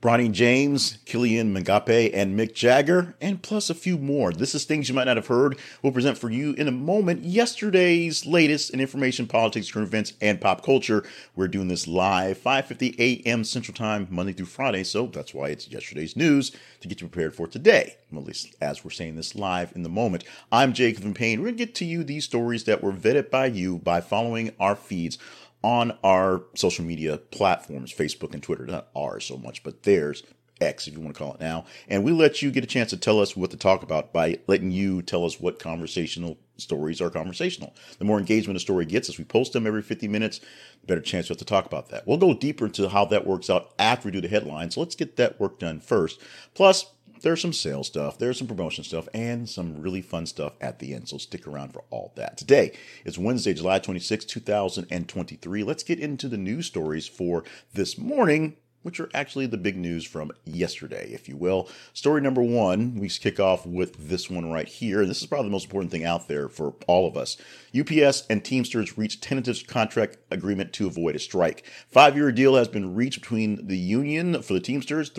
Bronny James, Kylian Mbappe, and Mick Jagger, and plus a few more. This is things you might not have heard. We'll present for you in a moment yesterday's latest in information, politics, current events, and pop culture. We're doing this live, 5:50 a.m. Central Time, Monday through Friday. So that's why it's yesterday's news to get you prepared for today. Well, at least as we're saying this live in the moment. I'm Jacob and Payne. We're gonna get to you these stories that were vetted by you by following our feeds on our social media platforms, Facebook and Twitter. Not ours so much, but theirs. X, if you want to call it now. And we let you get a chance to tell us what to talk about by letting you tell us what conversational stories are conversational. The more engagement a story gets as we post them every 50 minutes, the better chance we have to talk about that. We'll go deeper into how that works out after we do the headlines. So let's get that work done first. Plus, there's some sales stuff, there's some promotion stuff, and some really fun stuff at the end. So stick around for all that. Today is Wednesday, July 26, 2023. Let's get into the news stories for this morning which are actually the big news from yesterday, if you will. Story number one, we kick off with this one right here. This is probably the most important thing out there for all of us. UPS and Teamsters reached tentative contract agreement to avoid a strike. Five year deal has been reached between the union for the Teamsters,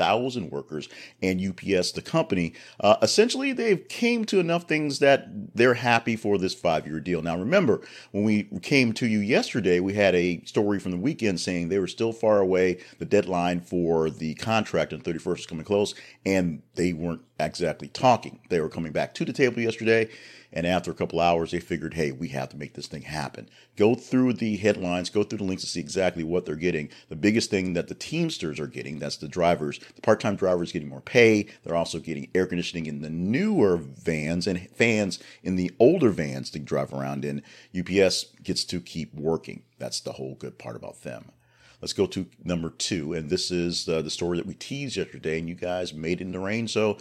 340,000 workers, and UPS, the company. Uh, essentially, they've came to enough things that they're happy for this five year deal. Now, remember, when we came to you yesterday, we had a story from the weekend saying they were still far away. The deadline for the contract on 31st is coming close, and they weren't exactly talking. They were coming back to the table yesterday and after a couple hours, they figured, hey, we have to make this thing happen. Go through the headlines, go through the links to see exactly what they're getting. The biggest thing that the Teamsters are getting, that's the drivers, the part time drivers getting more pay. They're also getting air conditioning in the newer vans and fans in the older vans to drive around in. UPS gets to keep working. That's the whole good part about them. Let's go to number two. And this is uh, the story that we teased yesterday, and you guys made it in the rain. So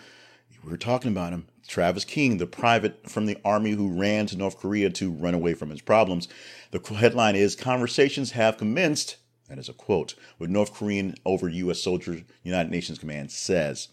we were talking about him. Travis King, the private from the army who ran to North Korea to run away from his problems. The headline is Conversations have commenced, that is a quote, with North Korean over U.S. soldiers, United Nations Command says.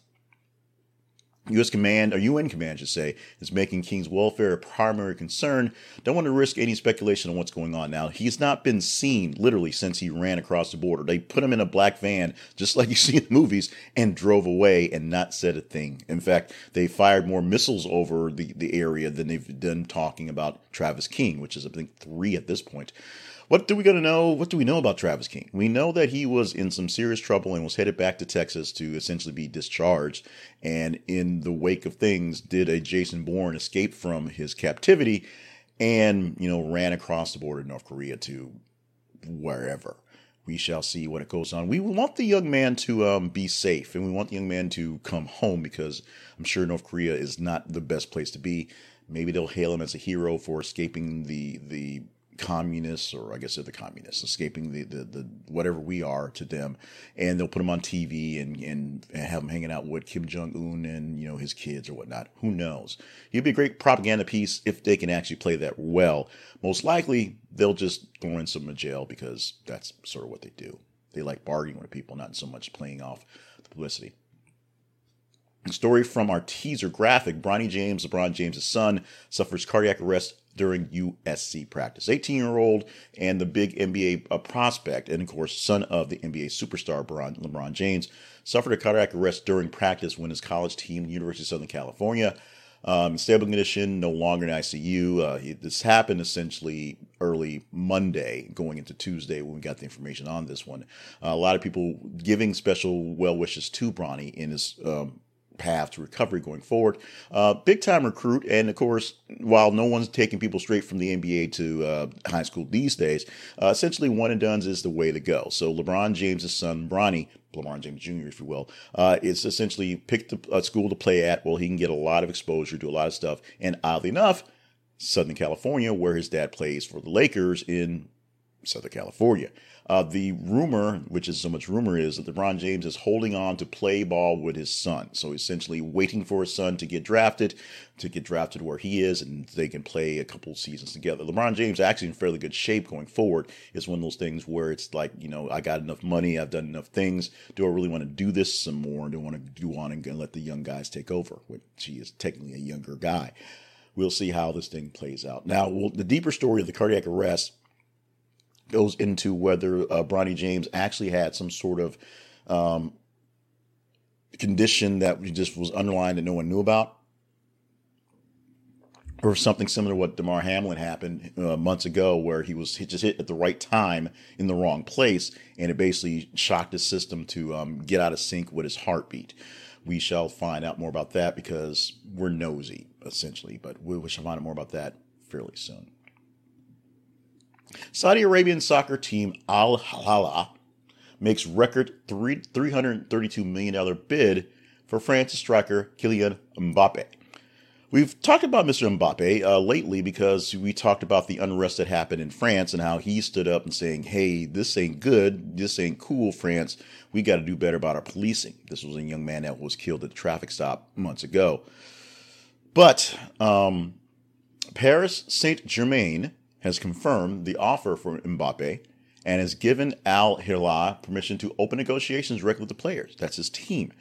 U.S. Command, or UN Command, I should say, is making King's welfare a primary concern. Don't want to risk any speculation on what's going on now. He's not been seen literally since he ran across the border. They put him in a black van, just like you see in the movies, and drove away and not said a thing. In fact, they fired more missiles over the, the area than they've done talking about Travis King, which is, I think, three at this point. What do we got to know? What do we know about Travis King? We know that he was in some serious trouble and was headed back to Texas to essentially be discharged. And in the wake of things, did a Jason Bourne escape from his captivity and, you know, ran across the border to North Korea to wherever. We shall see what it goes on. We want the young man to um, be safe and we want the young man to come home because I'm sure North Korea is not the best place to be. Maybe they'll hail him as a hero for escaping the the communists, or I guess they're the communists, escaping the, the, the whatever we are to them, and they'll put them on TV and, and, have them hanging out with Kim Jong Un and you know his kids or whatnot. Who knows? He'd be a great propaganda piece if they can actually play that well. Most likely, they'll just throw in some in jail because that's sort of what they do. They like bargaining with people, not so much playing off the publicity. story from our teaser graphic Bronny James, LeBron James' son, suffers cardiac arrest during USC practice. 18 year old and the big NBA uh, prospect, and of course, son of the NBA superstar LeBron James, suffered a cardiac arrest during practice when his college team, University of Southern California, um, stable condition, no longer in ICU. Uh, he, this happened essentially early Monday, going into Tuesday when we got the information on this one. Uh, a lot of people giving special well wishes to Bronny in his um, path to recovery going forward. Uh, big time recruit, and of course, while no one's taking people straight from the NBA to uh, high school these days, uh, essentially one and done is the way to go. So LeBron James' son, Bronny, LeBron James Jr., if you will, uh, is essentially picked a school to play at. Well, he can get a lot of exposure, do a lot of stuff, and oddly enough, Southern California, where his dad plays for the Lakers in Southern California. Uh, the rumor, which is so much rumor, is that LeBron James is holding on to play ball with his son. So essentially waiting for his son to get drafted, to get drafted where he is, and they can play a couple seasons together. LeBron James actually in fairly good shape going forward. Is one of those things where it's like, you know, I got enough money, I've done enough things. Do I really want to do this some more? Do I want to do on and let the young guys take over? Which he is technically a younger guy. We'll see how this thing plays out. Now, the deeper story of the cardiac arrest goes into whether uh, Bronny James actually had some sort of um, condition that just was underlined that no one knew about, or something similar to what Damar Hamlin happened uh, months ago, where he was just hit at the right time in the wrong place, and it basically shocked his system to um, get out of sync with his heartbeat. We shall find out more about that because we're nosy, essentially, but we shall find out more about that fairly soon. Saudi Arabian soccer team Al Hilal makes record three, $332 million bid for France's striker Kylian Mbappe. We've talked about Mr. Mbappe uh, lately because we talked about the unrest that happened in France and how he stood up and saying, "Hey, this ain't good. This ain't cool, France. We got to do better about our policing." This was a young man that was killed at a traffic stop months ago. But um, Paris Saint Germain has confirmed the offer for Mbappe and has given Al Hilal permission to open negotiations directly with the players. That's his team.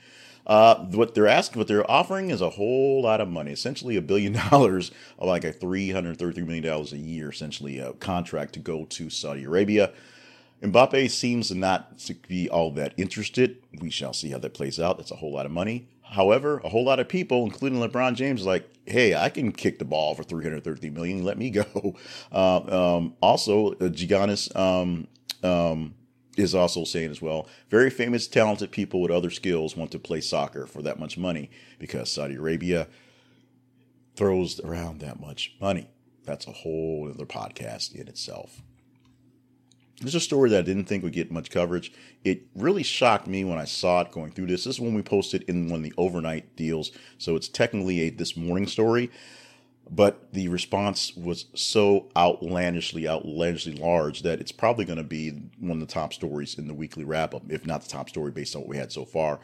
Uh, what they're asking, what they're offering is a whole lot of money, essentially a billion dollars, like a $333 million a year, essentially a contract to go to Saudi Arabia. Mbappe seems not to be all that interested. We shall see how that plays out. That's a whole lot of money. However, a whole lot of people, including LeBron James, like, hey, I can kick the ball for 330 million. Let me go. Uh, um, also, uh, Giannis um, um, is also saying as well very famous, talented people with other skills want to play soccer for that much money because Saudi Arabia throws around that much money. That's a whole other podcast in itself. There's a story that I didn't think would get much coverage. It really shocked me when I saw it going through this. This is when we posted in one of the overnight deals, so it's technically a this morning story but the response was so outlandishly, outlandishly large that it's probably going to be one of the top stories in the weekly wrap up, if not the top story based on what we had so far.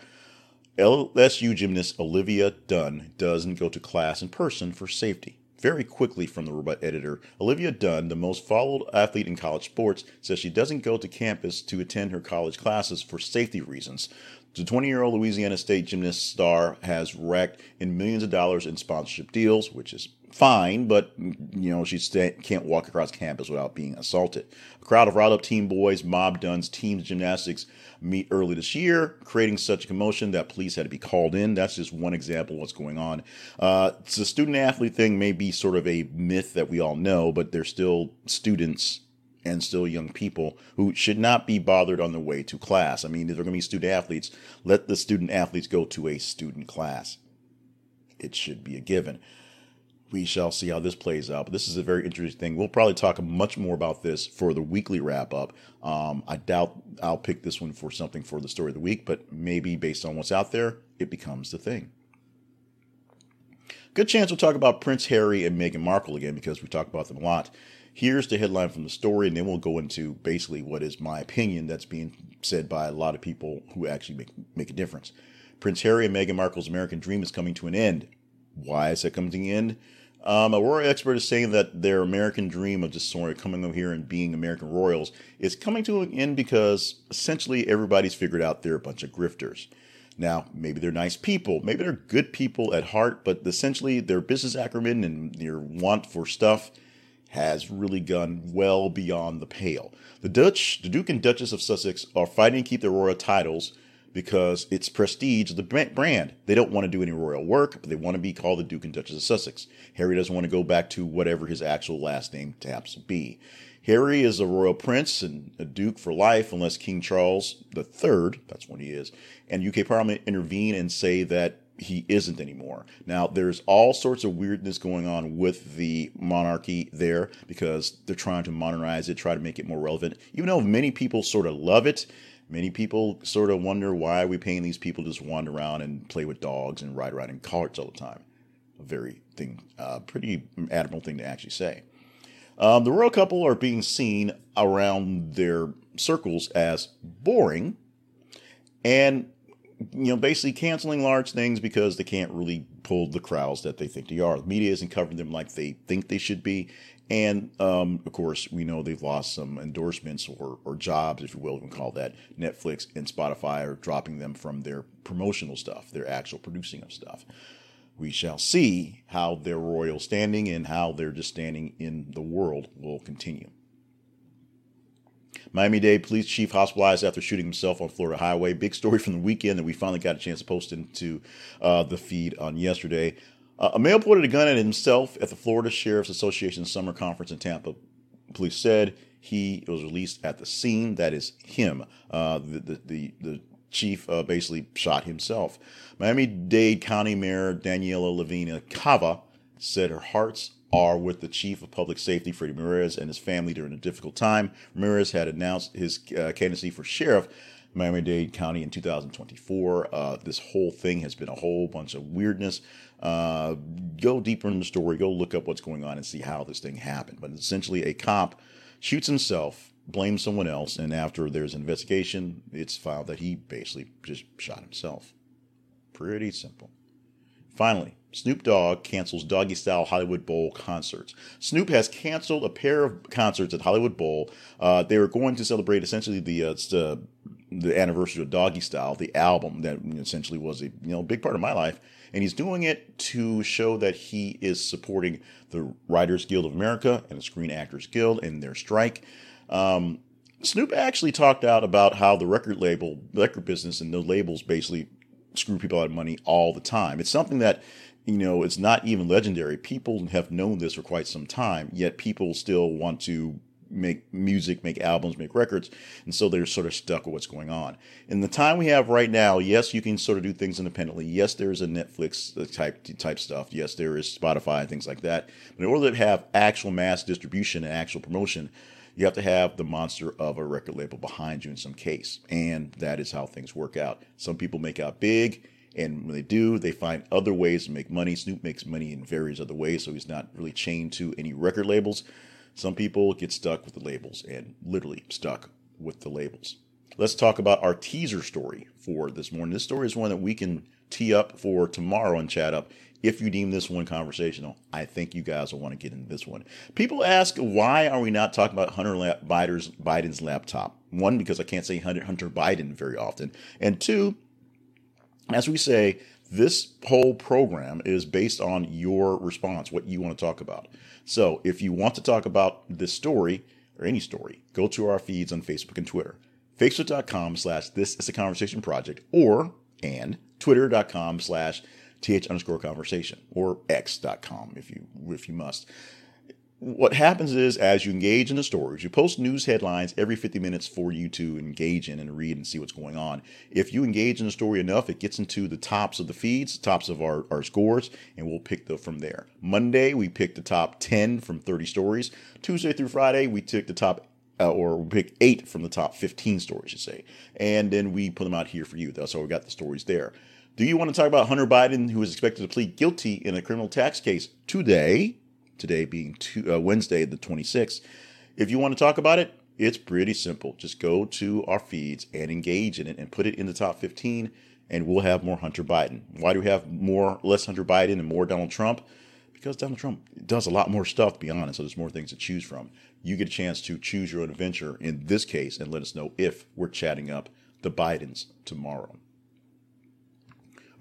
LSU gymnast Olivia Dunne doesn't go to class in person for safety. Very quickly from the robot editor, Olivia Dunne, the most followed athlete in college sports, says she doesn't go to campus to attend her college classes for safety reasons. The 20 year old Louisiana State gymnast star has racked in millions of dollars in sponsorship deals, which is fine, but you know she can't walk across campus without being assaulted. A crowd of riled up teen boys mobbed Dunne's team's gymnastics meet early this year, creating such a commotion that police had to be called in. That's just one example of what's going on. Uh, the student athlete thing may be sort of a myth that we all know, but they're still students and still young people who should not be bothered on their way to class. I mean, if they're going to be student athletes, let the student athletes go to a student class. It should be a given we shall see how this plays out. But this is a very interesting thing. We'll probably talk much more about this for the weekly wrap up. Um, I doubt I'll pick this one for something for the story of the week, but maybe based on what's out there, it becomes the thing. Good chance we'll talk about Prince Harry and Meghan Markle again because we talk about them a lot. Here's the headline from the story, and then we'll go into basically what is my opinion that's being said by a lot of people who actually make, make a difference. Prince Harry and Meghan Markle's American dream is coming to an end. Why is it coming to an end? Um, a royal expert is saying that their American dream of just sort of coming over here and being American royals is coming to an end because essentially everybody's figured out they're a bunch of grifters. Now, maybe they're nice people, maybe they're good people at heart, but essentially their business acumen and their want for stuff has really gone well beyond the pale. The Dutch, the Duke and Duchess of Sussex, are fighting to keep their royal titles because it's prestige the brand. They don't want to do any royal work, but they want to be called the Duke and Duchess of Sussex. Harry doesn't want to go back to whatever his actual last name happens to be. Harry is a royal prince and a duke for life unless King Charles III, that's what he is, and UK Parliament intervene and say that he isn't anymore. Now, there's all sorts of weirdness going on with the monarchy there because they're trying to modernize it, try to make it more relevant. Even though many people sort of love it, Many people sort of wonder why are we paying these people to just wander around and play with dogs and ride around in carts all the time. A very thing, uh, pretty admirable thing to actually say. Um, the royal couple are being seen around their circles as boring, and you know, basically canceling large things because they can't really pull the crowds that they think they are. The media isn't covering them like they think they should be, and um, of course, we know they've lost some endorsements or, or jobs, if you will, we can call that. Netflix and Spotify are dropping them from their promotional stuff, their actual producing of stuff. We shall see how their royal standing and how they're just standing in the world will continue. Miami Dade police chief hospitalized after shooting himself on Florida highway. Big story from the weekend that we finally got a chance to post into uh, the feed on yesterday. Uh, a male pointed a gun at himself at the Florida Sheriff's Association summer conference in Tampa. Police said he was released at the scene. That is him. Uh, the, the, the, the chief uh, basically shot himself. Miami Dade County Mayor Daniella Levine Cava said her hearts are with the chief of public safety, Freddie Ramirez, and his family during a difficult time. Ramirez had announced his uh, candidacy for sheriff. Miami Dade County in 2024. Uh, this whole thing has been a whole bunch of weirdness. Uh, go deeper in the story, go look up what's going on and see how this thing happened. But essentially, a cop shoots himself, blames someone else, and after there's an investigation, it's found that he basically just shot himself. Pretty simple. Finally, Snoop Dogg cancels Doggy Style Hollywood Bowl concerts. Snoop has canceled a pair of concerts at Hollywood Bowl. Uh, they were going to celebrate essentially the uh, the, anniversary of Doggy Style, the album that essentially was a you know big part of my life, and he's doing it to show that he is supporting the Writers Guild of America and the Screen Actors Guild in their strike. Um, Snoop actually talked out about how the record label, record business, and the labels basically screw people out of money all the time. It's something that you know, it's not even legendary. People have known this for quite some time, yet people still want to make music, make albums, make records, and so they're sort of stuck with what's going on. In the time we have right now, yes, you can sort of do things independently. Yes, there's a Netflix uh, type type stuff. Yes, there is Spotify and things like that. But in order to have actual mass distribution and actual promotion, you have to have the monster of a record label behind you in some case, and that is how things work out. Some people make out big and when they do, they find other ways to make money. Snoop makes money in various other ways, so he's not really chained to any record labels. Some people get stuck with the labels and literally stuck with the labels. Let's talk about our teaser story for this morning. This story is one that we can tee up for tomorrow and chat up if you deem this one conversational. I think you guys will want to get into this one. People ask, why are we not talking about Hunter Biden's laptop? One, because I can't say Hunter Biden very often. And two, as we say, this whole program is based on your response, what you want to talk about. So if you want to talk about this story or any story, go to our feeds on Facebook and Twitter. Facebook.com slash this is a conversation project or and twitter.com slash th underscore conversation or x.com if you if you must what happens is as you engage in the stories, you post news headlines every 50 minutes for you to engage in and read and see what's going on. If you engage in the story enough, it gets into the tops of the feeds, tops of our, our scores, and we'll pick them from there. Monday, we pick the top 10 from 30 stories. Tuesday through Friday, we took the top uh, or we pick eight from the top 15 stories, you say, and then we put them out here for you. That's how we got the stories there. Do you want to talk about Hunter Biden, who is expected to plead guilty in a criminal tax case today? Today being two, uh, Wednesday, the 26th. If you want to talk about it, it's pretty simple. Just go to our feeds and engage in it and put it in the top 15, and we'll have more Hunter Biden. Why do we have more, less Hunter Biden and more Donald Trump? Because Donald Trump does a lot more stuff, to be honest, so there's more things to choose from. You get a chance to choose your own adventure in this case and let us know if we're chatting up the Bidens tomorrow.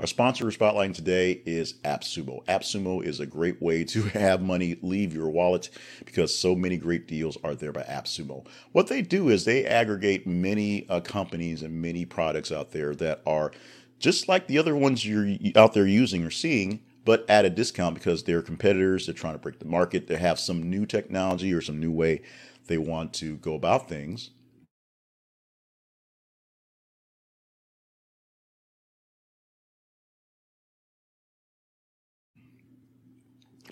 Our sponsor for Spotlighting today is AppSumo. AppSumo is a great way to have money leave your wallet because so many great deals are there by AppSumo. What they do is they aggregate many uh, companies and many products out there that are just like the other ones you're out there using or seeing, but at a discount because they're competitors. They're trying to break the market. They have some new technology or some new way they want to go about things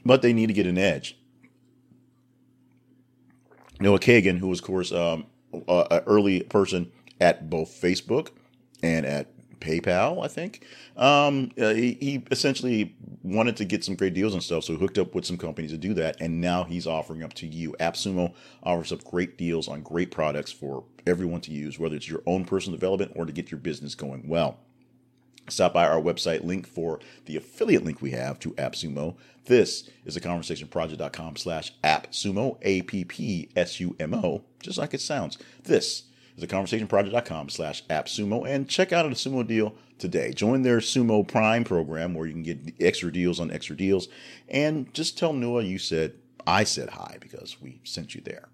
but they need to get an edge. Noah Kagan, who was, of course, um, an early person at both Facebook and at PayPal, I think. Um, uh, he, he, essentially wanted to get some great deals and stuff, so he hooked up with some companies to do that, and now he's offering up to you. AppSumo offers up great deals on great products for everyone to use, whether it's your own personal development or to get your business going well. Stop by our website link for the affiliate link we have to AppSumo. This is a conversationproject.com slash AppSumo, A-P-P-S-U-M-O, just like it sounds. This is a conversationproject.com slash AppSumo, and check out a Sumo deal today. Join their Sumo Prime program where you can get extra deals on extra deals, and just tell Noah you said, I said hi because we sent you there.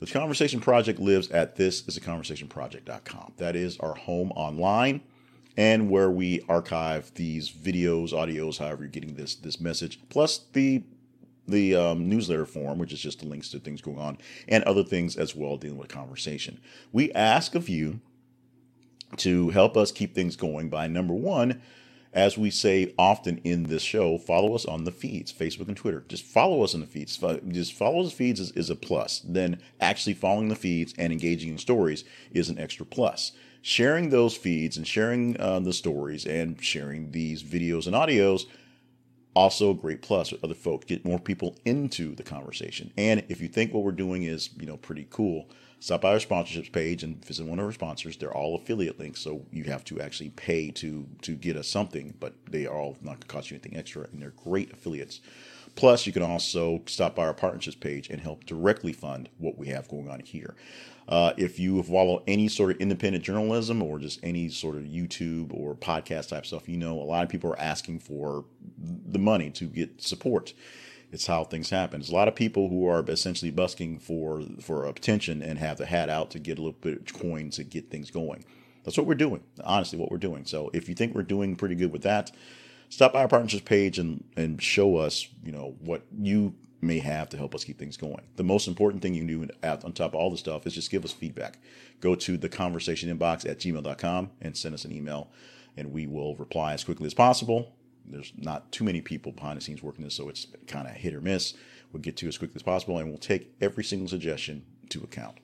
The Conversation Project lives at thisisaconversationproject.com. That is our home online and where we archive these videos, audios, however you're getting this this message, plus the the um, newsletter form, which is just the links to things going on, and other things as well dealing with conversation. We ask of you to help us keep things going by number one, as we say often in this show, follow us on the feeds, Facebook and Twitter. Just follow us on the feeds. Just follow the feeds is, is a plus. Then actually following the feeds and engaging in stories is an extra plus. Sharing those feeds and sharing uh, the stories and sharing these videos and audios also a great plus with other folks get more people into the conversation. And if you think what we're doing is you know pretty cool stop by our sponsorships page and visit one of our sponsors. They're all affiliate links so you have to actually pay to to get us something but they are all not going to cost you anything extra and they're great affiliates. Plus you can also stop by our partnerships page and help directly fund what we have going on here. Uh, if you follow any sort of independent journalism or just any sort of YouTube or podcast type stuff, you know a lot of people are asking for the money to get support. It's how things happen. There's a lot of people who are essentially busking for for attention and have the hat out to get a little bit of coin to get things going. That's what we're doing. Honestly, what we're doing. So if you think we're doing pretty good with that, stop by our partnerships page and and show us, you know, what you may have to help us keep things going. The most important thing you can do on top of all the stuff is just give us feedback. Go to the conversation inbox at gmail.com and send us an email, and we will reply as quickly as possible. There's not too many people behind the scenes working this, so it's kind of hit or miss. We'll get to as quickly as possible, and we'll take every single suggestion to account.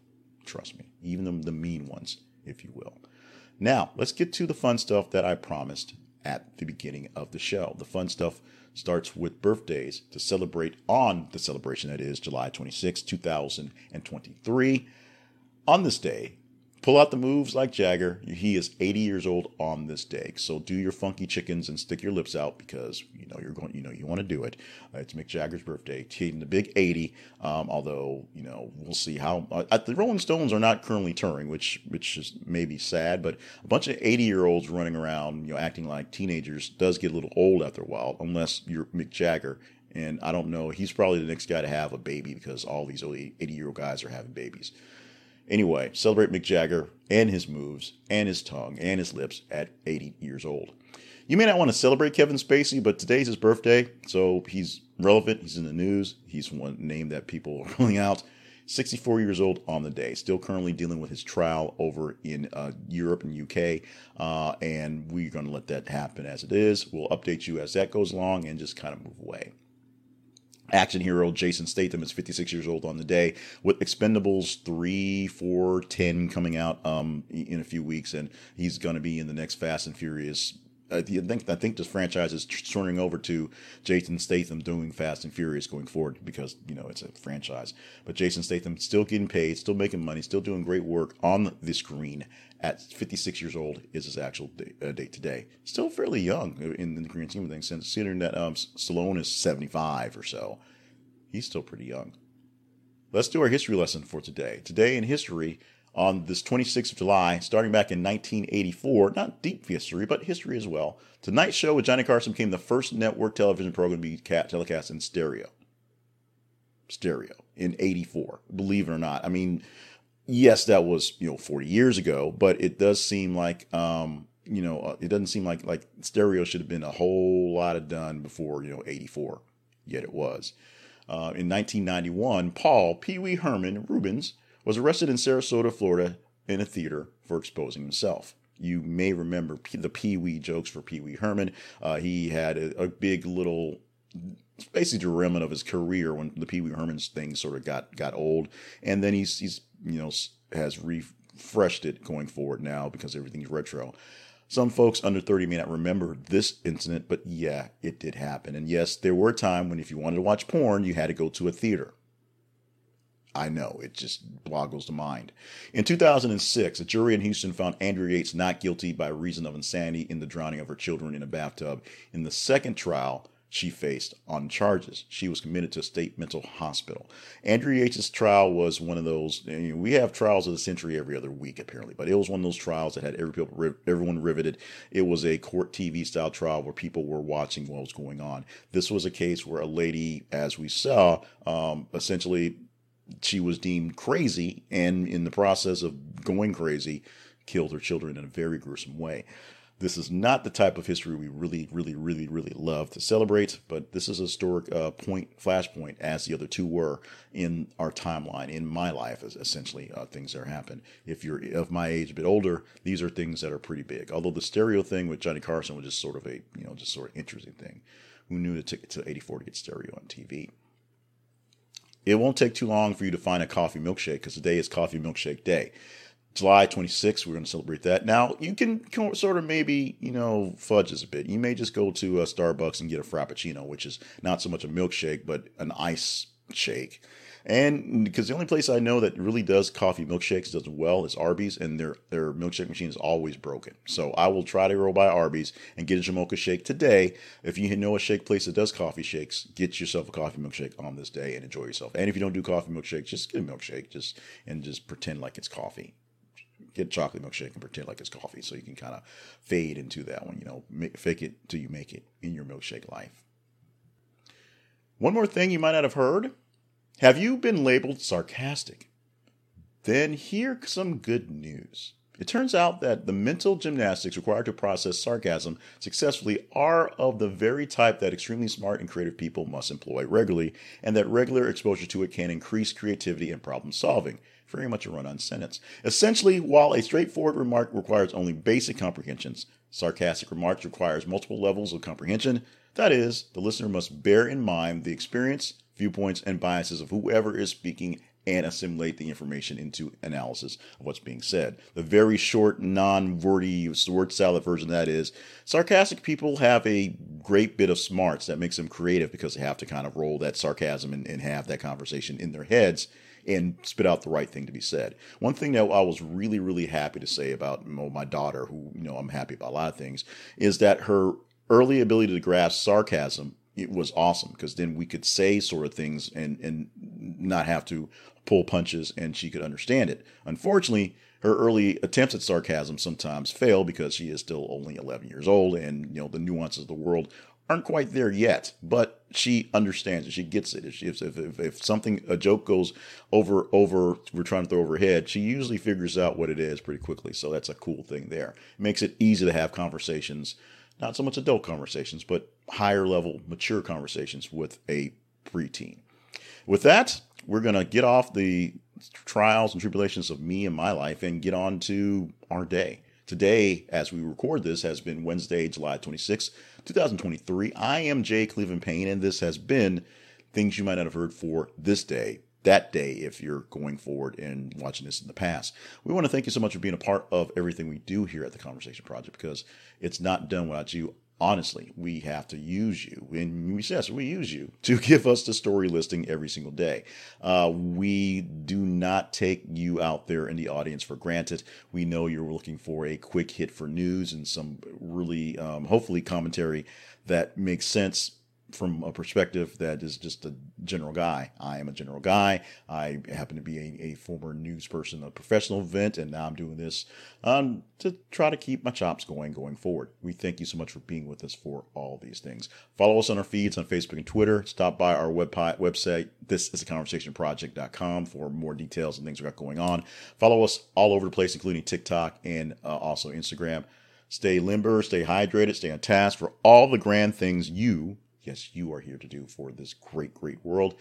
Trust me, even the, the mean ones, if you will. Now, let's get to the fun stuff that I promised at the beginning of the show. The fun stuff starts with birthdays to celebrate on the celebration that is July 26, 2023. On this day, pull out the moves like Jagger. He is 80 years old on this day. So do your funky chickens and stick your lips out because you know you're going. You know you want to do it. Uh, it's Mick Jagger's birthday. Hitting the big 80. Um, although you know we'll see how. Uh, the Rolling Stones are not currently touring, which which is maybe sad. But a bunch of 80 year olds running around, you know, acting like teenagers does get a little old after a while, unless you're Mick Jagger. And I don't know. He's probably the next guy to have a baby because all these 80 year old guys are having babies. Anyway, celebrate Mick Jagger and his moves and his tongue and his lips at 80 years old. You may not want to celebrate Kevin Spacey, but today's his birthday, so he's relevant. He's in the news. He's one name that people are calling out. 64 years old on the day, still currently dealing with his trial over in uh, Europe and UK. Uh, and we're going to let that happen as it is. We'll update you as that goes along and just kind of move away action hero Jason Statham is 56 years old on the day with Expendables 3, 4, 10 coming out um, in a few weeks and he's going to be in the next Fast and Furious I think I think this franchise is turning over to Jason Statham doing Fast and Furious going forward because you know it's a franchise. But Jason Statham still getting paid, still making money, still doing great work on the screen. At 56 years old is his actual date, uh, date today. Still fairly young in, in the Korean scheme of things, since considering that um, Stallone is 75 or so. He's still pretty young. Let's do our history lesson for today. Today in history, on this 26th of July, starting back in 1984. Not deep history, but history as well. Tonight's Show with Johnny Carson became the first network television program to be telecast in stereo. Stereo in 84, believe it or not. I mean, yes, that was, you know, 40 years ago, but it does seem like, um, you know, uh, it doesn't seem like like stereo should have been a whole lot of done before, you know, 84. Yet it was. Uh, in 1991, Paul Pee Wee Herman Reubens was arrested in Sarasota, Florida, in a theater for exposing himself. You may remember the Pee Wee jokes for Pee Wee Herman. Uh, he had a, a, big little, basically a remnant of his career when the Pee Wee Herman's thing sort of got got old, and then he's he's you know has refreshed it going forward now because everything's retro. Some folks under 30 may not remember this incident, but yeah, it did happen. And yes, there were a time when if you wanted to watch porn, you had to go to a theater. I know, it just boggles the mind. In 2006, a jury in Houston found Andrea Yates not guilty by reason of insanity in the drowning of her children in a bathtub. In the second trial, she faced on charges. She was committed to a state mental hospital. Andrea Yates' trial was one of those. You know, we have trials of the century every other week, apparently, but it was one of those trials that had every people, everyone riveted. It was a court TV style trial where people were watching what was going on. This was a case where a lady, as we saw, um, essentially she was deemed crazy, and in the process of going crazy, killed her children in a very gruesome way. This is not the type of history we really, really, really, really love to celebrate, but this is a historic uh, point, flashpoint, as the other two were in our timeline, in my life, essentially, uh, things that happen. If you're of my age, a bit older, these are things that are pretty big. Although the stereo thing with Johnny Carson was just sort of a, you know, just sort of interesting thing. Who knew it took it to 84 to get stereo on TV? It won't take too long for you to find a coffee milkshake because today is Coffee Milkshake Day. July 26th, we're going to celebrate that. Now, you can sort of maybe, you know, fudge this a bit. You may just go to a Starbucks and get a Frappuccino, which is not so much a milkshake, but an ice shake. And because the only place I know that really does coffee milkshakes does well is Arby's, and their their milkshake machine is always broken. So I will try to go by Arby's and get a Jamocha shake today. If you know a shake place that does coffee shakes, get yourself a coffee milkshake on this day and enjoy yourself. And if you don't do coffee milkshakes, just get a milkshake, just and just pretend like it's coffee get chocolate milkshake and pretend like it's coffee so you can kind of fade into that one you know make, fake it till you make it in your milkshake life one more thing you might not have heard have you been labeled sarcastic then here's some good news it turns out that the mental gymnastics required to process sarcasm successfully are of the very type that extremely smart and creative people must employ regularly, and that regular exposure to it can increase creativity and problem solving very much a run on sentence. Essentially, while a straightforward remark requires only basic comprehensions, sarcastic remarks requires multiple levels of comprehension. That is, the listener must bear in mind the experience, viewpoints, and biases of whoever is speaking and assimilate the information into analysis of what's being said. The very short, non-wordy word salad version that is sarcastic people have a great bit of smarts that makes them creative because they have to kind of roll that sarcasm and, and have that conversation in their heads and spit out the right thing to be said. One thing that I was really, really happy to say about my daughter, who, you know, I'm happy about a lot of things, is that her early ability to grasp sarcasm it was awesome because then we could say sort of things and and not have to pull punches and she could understand it. Unfortunately, her early attempts at sarcasm sometimes fail because she is still only 11 years old and you know the nuances of the world aren't quite there yet, but she understands it. She gets it. If, if, if, if, something, a joke goes over, over, we're trying to throw over head, she usually figures out what it is pretty quickly. So that's a cool thing there. It makes it easy to have conversations, not so much adult conversations, but higher level, mature conversations with a preteen. With that, we're going to get off the trials and tribulations of me and my life and get on to our day. Today, as we record this, has been Wednesday, July 26, 2023. I am Jay Cleveland Payne, and this has been things you might not have heard for this day, that day, if you're going forward and watching this in the past. We want to thank you so much for being a part of everything we do here at the Conversation Project because it's not done without you honestly, we have to use you. And we yes, we use you to give us the story listing every single day. Uh, we do not take you out there in the audience for granted. We know you're looking for a quick hit for news and some really, um, hopefully, commentary that makes sense from a perspective that is just a general guy. I am a general guy. I happen to be a, a former news person, a professional event, and now I'm doing this um, to try to keep my chops going going forward. We thank you so much for being with us for all these things. Follow us on our feeds on Facebook and Twitter. Stop by our web website. This is a conversationproject.com for more details and things we got going on. Follow us all over the place, including TikTok and uh, also Instagram. Stay limber, stay hydrated, stay on task for all the grand things you yes, you are here to do for this great, great world.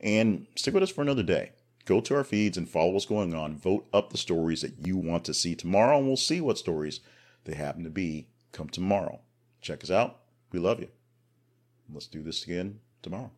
And stick with us for another day. Go to our feeds and follow what's going on. Vote up the stories that you want to see tomorrow, and we'll see what stories they happen to be come tomorrow. Check us out. We love you. Let's do this again tomorrow.